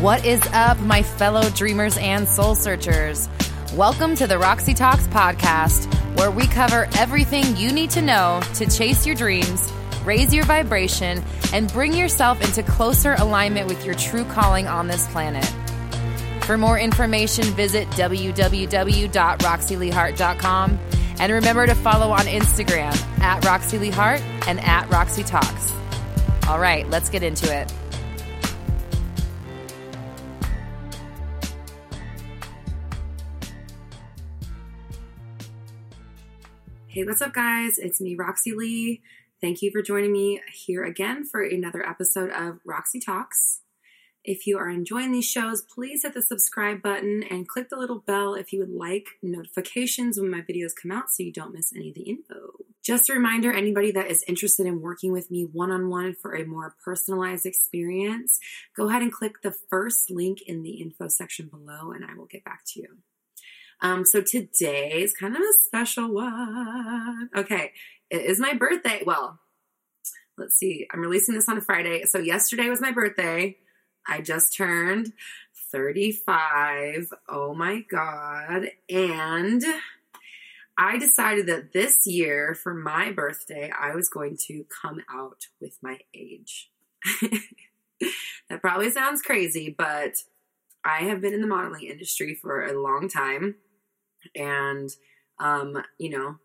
What is up, my fellow dreamers and soul searchers? Welcome to the Roxy Talks podcast, where we cover everything you need to know to chase your dreams, raise your vibration, and bring yourself into closer alignment with your true calling on this planet. For more information, visit www.roxyleeheart.com and remember to follow on Instagram at Roxy Lee Heart and at Roxy Talks. All right, let's get into it. Hey, what's up, guys? It's me, Roxy Lee. Thank you for joining me here again for another episode of Roxy Talks. If you are enjoying these shows, please hit the subscribe button and click the little bell if you would like notifications when my videos come out so you don't miss any of the info. Just a reminder anybody that is interested in working with me one on one for a more personalized experience, go ahead and click the first link in the info section below and I will get back to you. Um, so today is kind of a special one. Okay, it is my birthday. Well, let's see. I'm releasing this on a Friday. So yesterday was my birthday. I just turned 35. Oh my God. And I decided that this year for my birthday, I was going to come out with my age. that probably sounds crazy, but I have been in the modeling industry for a long time and um, you know,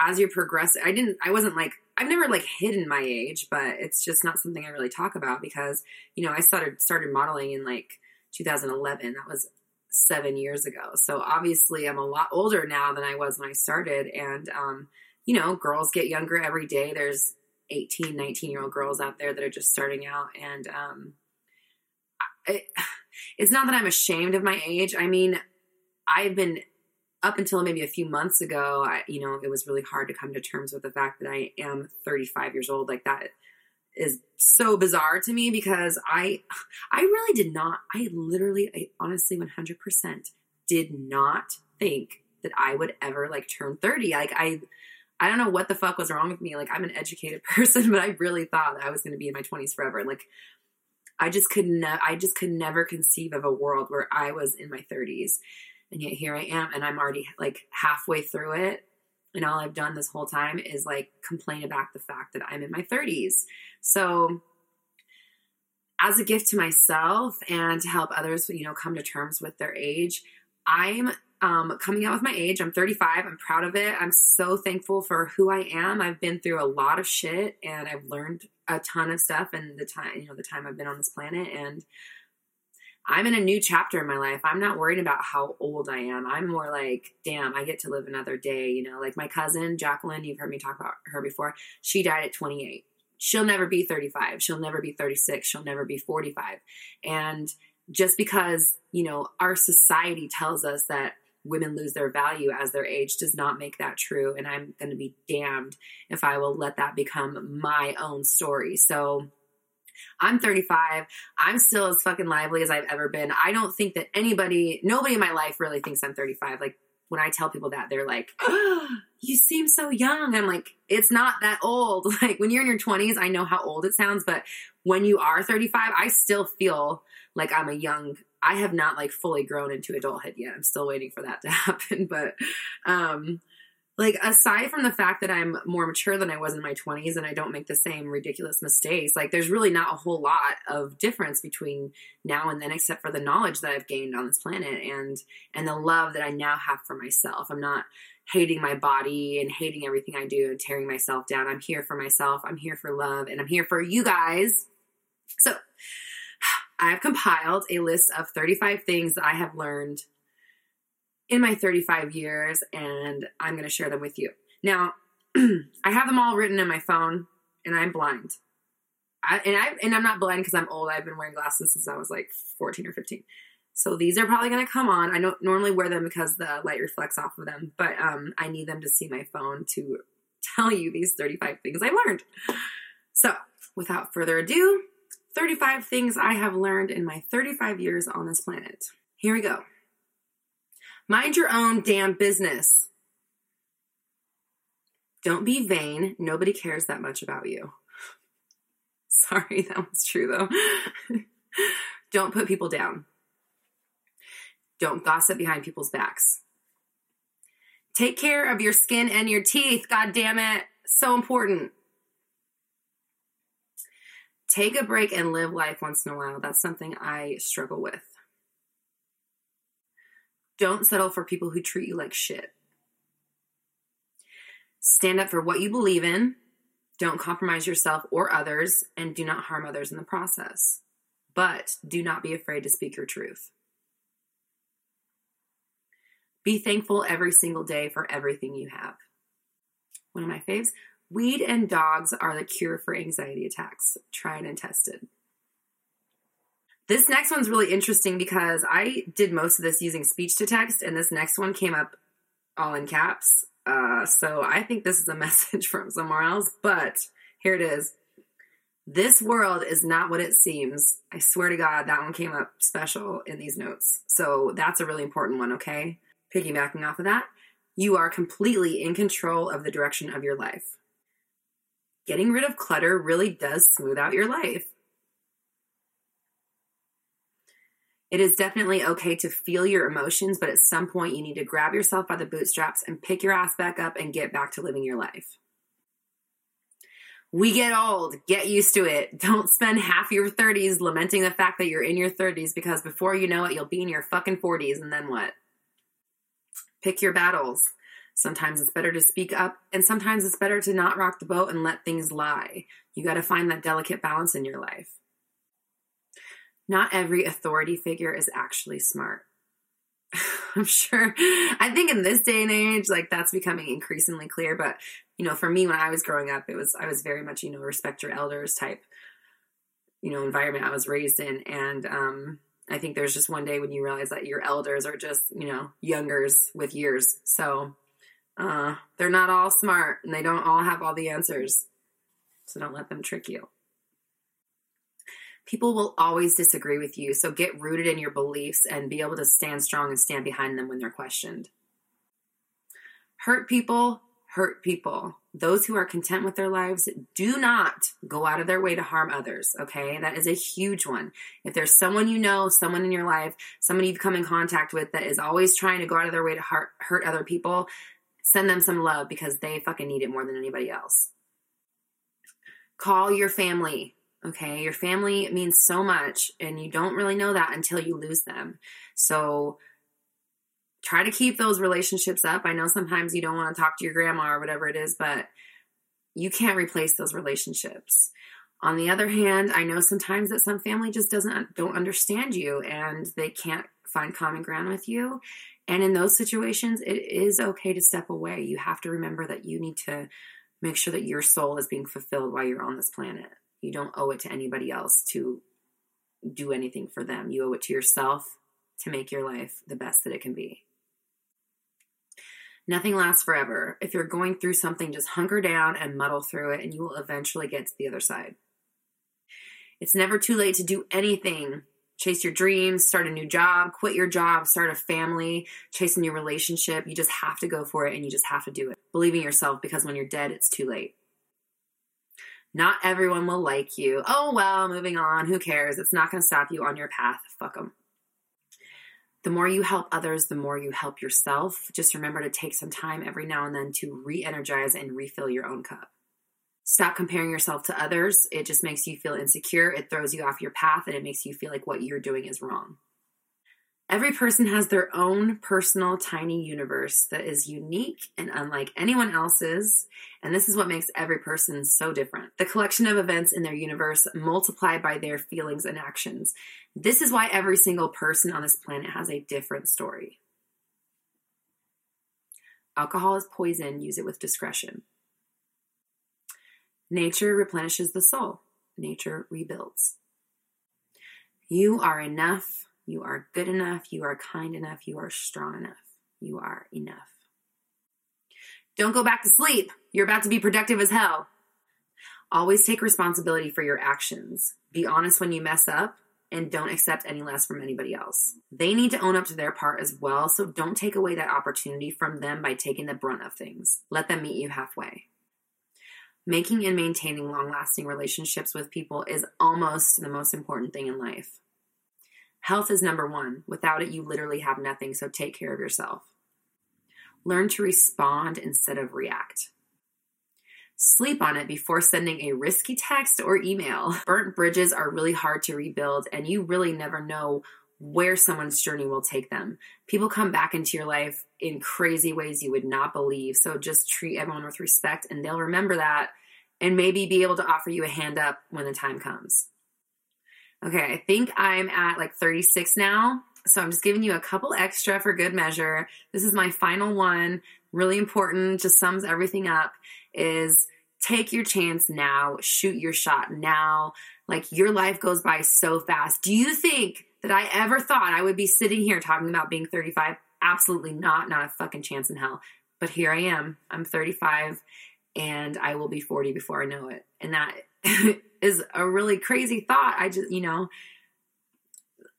as you progress, I didn't, I wasn't like, I've never like hidden my age, but it's just not something I really talk about because, you know, I started started modeling in like 2011. That was seven years ago. So obviously, I'm a lot older now than I was when I started, and um, you know, girls get younger every day. There's 18, 19 year old girls out there that are just starting out, and um, it, it's not that I'm ashamed of my age. I mean, I've been up until maybe a few months ago, I, you know, it was really hard to come to terms with the fact that I am 35 years old. Like that is so bizarre to me because I, I really did not, I literally, I honestly 100% did not think that I would ever like turn 30. Like I, I don't know what the fuck was wrong with me. Like I'm an educated person, but I really thought I was going to be in my 20s forever. Like I just could not, I just could never conceive of a world where I was in my 30s and yet here I am and I'm already like halfway through it and all I've done this whole time is like complain about the fact that I'm in my 30s. So as a gift to myself and to help others, you know, come to terms with their age, I'm um, coming out with my age. I'm 35. I'm proud of it. I'm so thankful for who I am. I've been through a lot of shit and I've learned a ton of stuff in the time, you know, the time I've been on this planet. And I'm in a new chapter in my life. I'm not worried about how old I am. I'm more like, damn, I get to live another day. You know, like my cousin, Jacqueline, you've heard me talk about her before. She died at 28. She'll never be 35. She'll never be 36. She'll never be 45. And just because, you know, our society tells us that women lose their value as their age does not make that true. And I'm going to be damned if I will let that become my own story. So, I'm 35. I'm still as fucking lively as I've ever been. I don't think that anybody, nobody in my life really thinks I'm 35. Like when I tell people that, they're like, oh, you seem so young. I'm like, it's not that old. Like when you're in your 20s, I know how old it sounds, but when you are 35, I still feel like I'm a young I have not like fully grown into adulthood yet. I'm still waiting for that to happen, but um like aside from the fact that I'm more mature than I was in my 20s and I don't make the same ridiculous mistakes, like there's really not a whole lot of difference between now and then except for the knowledge that I've gained on this planet and and the love that I now have for myself. I'm not hating my body and hating everything I do and tearing myself down. I'm here for myself. I'm here for love and I'm here for you guys. So, I have compiled a list of 35 things that I have learned in my 35 years, and I'm going to share them with you. Now, I have them all written in my phone, and I'm blind. I, and I and I'm not blind because I'm old. I've been wearing glasses since I was like 14 or 15. So these are probably going to come on. I don't normally wear them because the light reflects off of them, but um, I need them to see my phone to tell you these 35 things I learned. So, without further ado, 35 things I have learned in my 35 years on this planet. Here we go. Mind your own damn business. Don't be vain. Nobody cares that much about you. Sorry, that was true though. Don't put people down. Don't gossip behind people's backs. Take care of your skin and your teeth. God damn it. So important. Take a break and live life once in a while. That's something I struggle with. Don't settle for people who treat you like shit. Stand up for what you believe in. Don't compromise yourself or others, and do not harm others in the process. But do not be afraid to speak your truth. Be thankful every single day for everything you have. One of my faves weed and dogs are the cure for anxiety attacks. Tried and tested. This next one's really interesting because I did most of this using speech to text, and this next one came up all in caps. Uh, so I think this is a message from somewhere else, but here it is. This world is not what it seems. I swear to God, that one came up special in these notes. So that's a really important one, okay? Piggybacking off of that, you are completely in control of the direction of your life. Getting rid of clutter really does smooth out your life. It is definitely okay to feel your emotions, but at some point you need to grab yourself by the bootstraps and pick your ass back up and get back to living your life. We get old. Get used to it. Don't spend half your 30s lamenting the fact that you're in your 30s because before you know it, you'll be in your fucking 40s and then what? Pick your battles. Sometimes it's better to speak up, and sometimes it's better to not rock the boat and let things lie. You got to find that delicate balance in your life not every authority figure is actually smart. I'm sure. I think in this day and age, like that's becoming increasingly clear. But you know, for me, when I was growing up, it was I was very much you know respect your elders type, you know, environment I was raised in, and um, I think there's just one day when you realize that your elders are just you know youngers with years. So uh, they're not all smart, and they don't all have all the answers. So don't let them trick you people will always disagree with you. So get rooted in your beliefs and be able to stand strong and stand behind them when they're questioned. Hurt people, hurt people. Those who are content with their lives do not go out of their way to harm others, okay? That is a huge one. If there's someone you know, someone in your life, somebody you've come in contact with that is always trying to go out of their way to hurt, other people, send them some love because they fucking need it more than anybody else. Call your family, Okay, your family means so much, and you don't really know that until you lose them. So try to keep those relationships up. I know sometimes you don't want to talk to your grandma or whatever it is, but you can't replace those relationships. On the other hand, I know sometimes that some family just doesn't don't understand you and they can't find common ground with you. And in those situations, it is okay to step away. You have to remember that you need to make sure that your soul is being fulfilled while you're on this planet. You don't owe it to anybody else to do anything for them. You owe it to yourself to make your life the best that it can be. Nothing lasts forever. If you're going through something, just hunker down and muddle through it, and you will eventually get to the other side. It's never too late to do anything. Chase your dreams, start a new job, quit your job, start a family, chase a new relationship. You just have to go for it and you just have to do it. Believe in yourself because when you're dead, it's too late. Not everyone will like you. Oh, well, moving on. Who cares? It's not going to stop you on your path. Fuck them. The more you help others, the more you help yourself. Just remember to take some time every now and then to re energize and refill your own cup. Stop comparing yourself to others. It just makes you feel insecure. It throws you off your path and it makes you feel like what you're doing is wrong. Every person has their own personal tiny universe that is unique and unlike anyone else's, and this is what makes every person so different. The collection of events in their universe multiplied by their feelings and actions. This is why every single person on this planet has a different story. Alcohol is poison, use it with discretion. Nature replenishes the soul, nature rebuilds. You are enough you are good enough. You are kind enough. You are strong enough. You are enough. Don't go back to sleep. You're about to be productive as hell. Always take responsibility for your actions. Be honest when you mess up and don't accept any less from anybody else. They need to own up to their part as well, so don't take away that opportunity from them by taking the brunt of things. Let them meet you halfway. Making and maintaining long lasting relationships with people is almost the most important thing in life. Health is number one. Without it, you literally have nothing. So take care of yourself. Learn to respond instead of react. Sleep on it before sending a risky text or email. Burnt bridges are really hard to rebuild, and you really never know where someone's journey will take them. People come back into your life in crazy ways you would not believe. So just treat everyone with respect, and they'll remember that and maybe be able to offer you a hand up when the time comes. Okay, I think I'm at like 36 now. So I'm just giving you a couple extra for good measure. This is my final one, really important, just sums everything up is take your chance now, shoot your shot now. Like your life goes by so fast. Do you think that I ever thought I would be sitting here talking about being 35? Absolutely not, not a fucking chance in hell. But here I am. I'm 35 and I will be 40 before I know it. And that is a really crazy thought. I just, you know,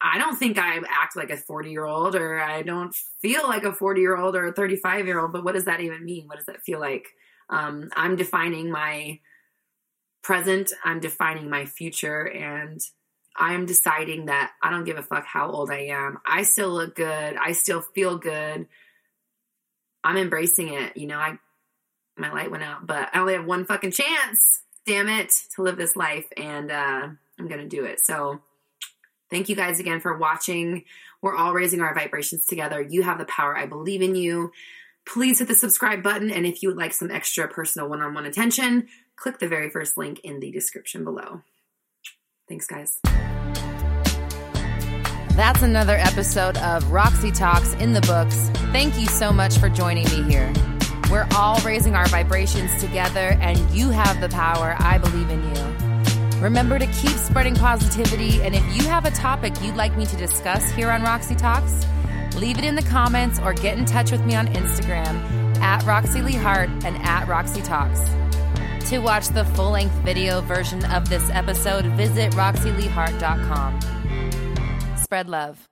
I don't think I act like a 40 year old or I don't feel like a 40 year old or a 35 year old, but what does that even mean? What does that feel like? Um, I'm defining my present, I'm defining my future, and I'm deciding that I don't give a fuck how old I am. I still look good, I still feel good. I'm embracing it. You know, I my light went out, but I only have one fucking chance, damn it, to live this life, and uh, I'm gonna do it. So, thank you guys again for watching. We're all raising our vibrations together. You have the power. I believe in you. Please hit the subscribe button, and if you would like some extra personal one on one attention, click the very first link in the description below. Thanks, guys. That's another episode of Roxy Talks in the books. Thank you so much for joining me here. We're all raising our vibrations together, and you have the power. I believe in you. Remember to keep spreading positivity, and if you have a topic you'd like me to discuss here on Roxy Talks, leave it in the comments or get in touch with me on Instagram at Roxy Lee Heart and at Roxy Talks. To watch the full length video version of this episode, visit roxyleeheart.com. Spread love.